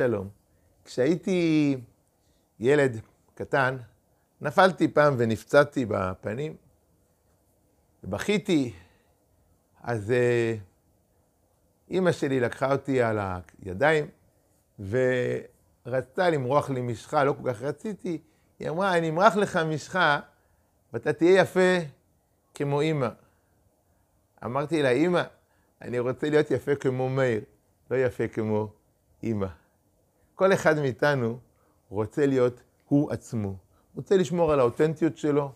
שלום. כשהייתי ילד קטן, נפלתי פעם ונפצעתי בפנים, ובכיתי, אז אה, אימא שלי לקחה אותי על הידיים, ורצתה למרוח לי משחה, לא כל כך רציתי, היא אמרה, אני אמרח לך משחה, ואתה תהיה יפה כמו אימא. אמרתי לה, אימא, אני רוצה להיות יפה כמו מאיר, לא יפה כמו אימא. כל אחד מאיתנו רוצה להיות הוא עצמו. רוצה לשמור על האותנטיות שלו,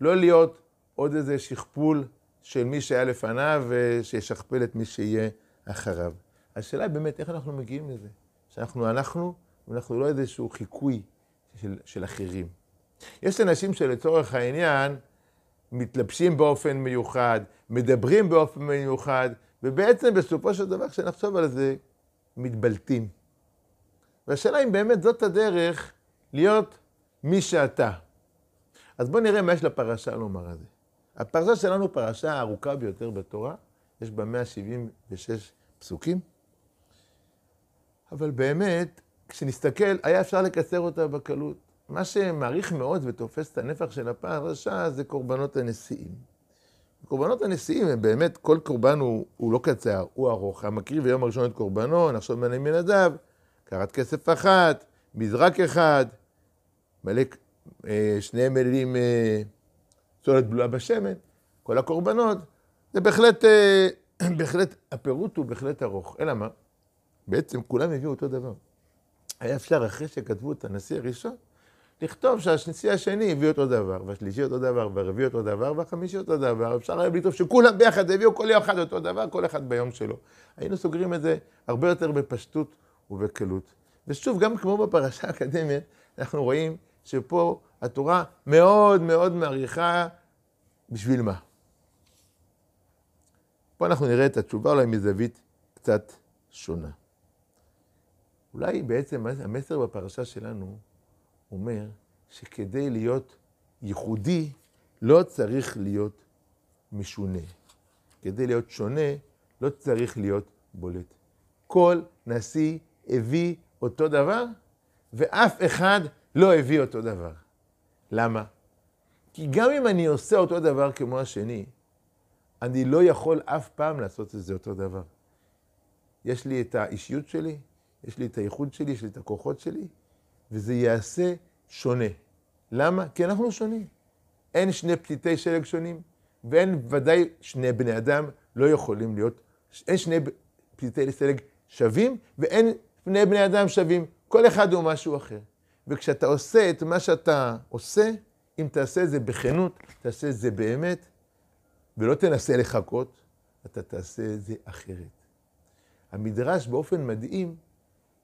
לא להיות עוד איזה שכפול של מי שהיה לפניו ושישכפל את מי שיהיה אחריו. השאלה היא באמת איך אנחנו מגיעים לזה. שאנחנו אנחנו, ואנחנו לא איזשהו חיקוי של, של אחרים. יש אנשים שלצורך העניין מתלבשים באופן מיוחד, מדברים באופן מיוחד, ובעצם בסופו של דבר, כשנחשוב על זה, מתבלטים. והשאלה אם באמת זאת הדרך להיות מי שאתה. אז בואו נראה מה יש לפרשה לומר על זה. הפרשה שלנו פרשה הארוכה ביותר בתורה, יש בה 176 פסוקים, אבל באמת, כשנסתכל, היה אפשר לקצר אותה בקלות. מה שמעריך מאוד ותופס את הנפח של הפרשה זה קורבנות הנשיאים. קורבנות הנשיאים הם באמת, כל קורבן הוא, הוא לא קצר, הוא ארוך. המקריב ביום הראשון את קורבנו, נחשוב בני מנדב, קרת כסף אחת, מזרק אחד, מלא, אה, שני מלילים אה, צולת בלועה בשמן, כל הקורבנות, זה בהחלט, אה, בהחלט, הפירוט הוא בהחלט ארוך. אלא מה? בעצם כולם הביאו אותו דבר. היה אפשר, אחרי שכתבו את הנשיא הראשון, לכתוב שהנשיא השני הביא אותו דבר, והשלישי אותו דבר, והרביעי אותו דבר, והחמישי אותו דבר. אפשר היה לכתוב שכולם ביחד הביאו כל יום אחד אותו דבר, כל אחד ביום שלו. היינו סוגרים את זה הרבה יותר בפשטות ובקלות. ושוב, גם כמו בפרשה האקדמית, אנחנו רואים שפה התורה מאוד מאוד מעריכה בשביל מה. פה אנחנו נראה את התשובה אולי מזווית קצת שונה. אולי בעצם המסר בפרשה שלנו אומר שכדי להיות ייחודי, לא צריך להיות משונה. כדי להיות שונה, לא צריך להיות בולט. כל נשיא הביא אותו דבר, ואף אחד לא הביא אותו דבר. למה? כי גם אם אני עושה אותו דבר כמו השני, אני לא יכול אף פעם לעשות את זה אותו דבר. יש לי את האישיות שלי, יש לי את הייחוד שלי, יש לי את הכוחות שלי, וזה ייעשה שונה. למה? כי אנחנו שונים. אין שני פליטי שלג שונים, ואין ודאי שני בני אדם לא יכולים להיות, אין שני פליטי שלג שווים, ואין שני בני אדם שווים. כל אחד הוא משהו אחר. וכשאתה עושה את מה שאתה עושה, אם תעשה את זה בכנות, תעשה את זה באמת, ולא תנסה לחכות, אתה תעשה את זה אחרת. המדרש באופן מדהים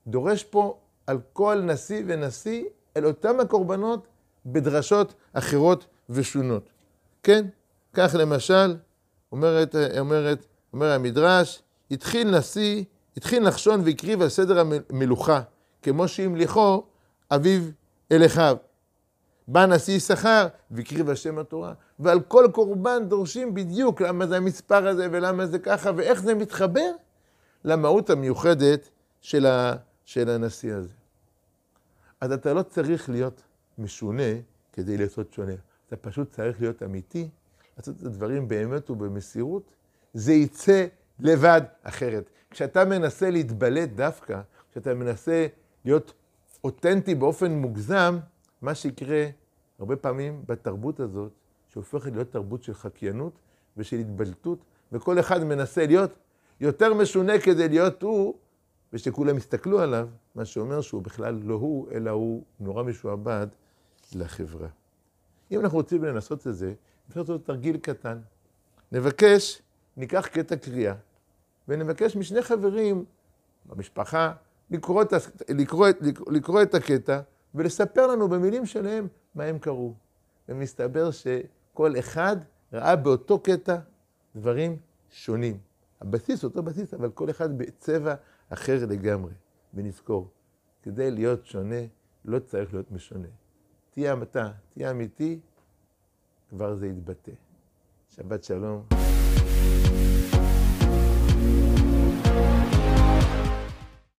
דורש פה על כל נשיא ונשיא אל אותם הקורבנות בדרשות אחרות ושונות. כן? כך למשל, אומרת, אומרת, אומר המדרש, התחיל נשיא, התחיל נחשון והקריב על סדר המלוכה, כמו שהמליכו אביו אל אחיו. בא נשיא יששכר והקריב השם התורה, ועל כל קורבן דורשים בדיוק למה זה המספר הזה ולמה זה ככה ואיך זה מתחבר למהות המיוחדת של, ה, של הנשיא הזה. אז אתה לא צריך להיות משונה כדי לעשות שונה, אתה פשוט צריך להיות אמיתי, לעשות את הדברים באמת ובמסירות, זה יצא לבד אחרת. כשאתה מנסה להתבלט דווקא, כשאתה מנסה להיות אותנטי באופן מוגזם, מה שיקרה הרבה פעמים בתרבות הזאת, שהופכת להיות תרבות של חקיינות ושל התבלטות, וכל אחד מנסה להיות יותר משונה כדי להיות הוא, ושכולם יסתכלו עליו, מה שאומר שהוא בכלל לא הוא, אלא הוא נורא משועבד לחברה. אם אנחנו רוצים לנסות את זה, אפשר לעשות תרגיל קטן. נבקש, ניקח קטע קריאה, ונבקש משני חברים במשפחה לקרוא את, לקרוא, לקרוא, לקרוא את הקטע ולספר לנו במילים שלהם מה הם קראו. ומסתבר שכל אחד ראה באותו קטע דברים שונים. הבסיס אותו בסיס, אבל כל אחד בצבע אחר לגמרי. ונזכור, כדי להיות שונה, לא צריך להיות משונה. תהיה אתה, תהיה אמיתי, כבר זה יתבטא. שבת שלום.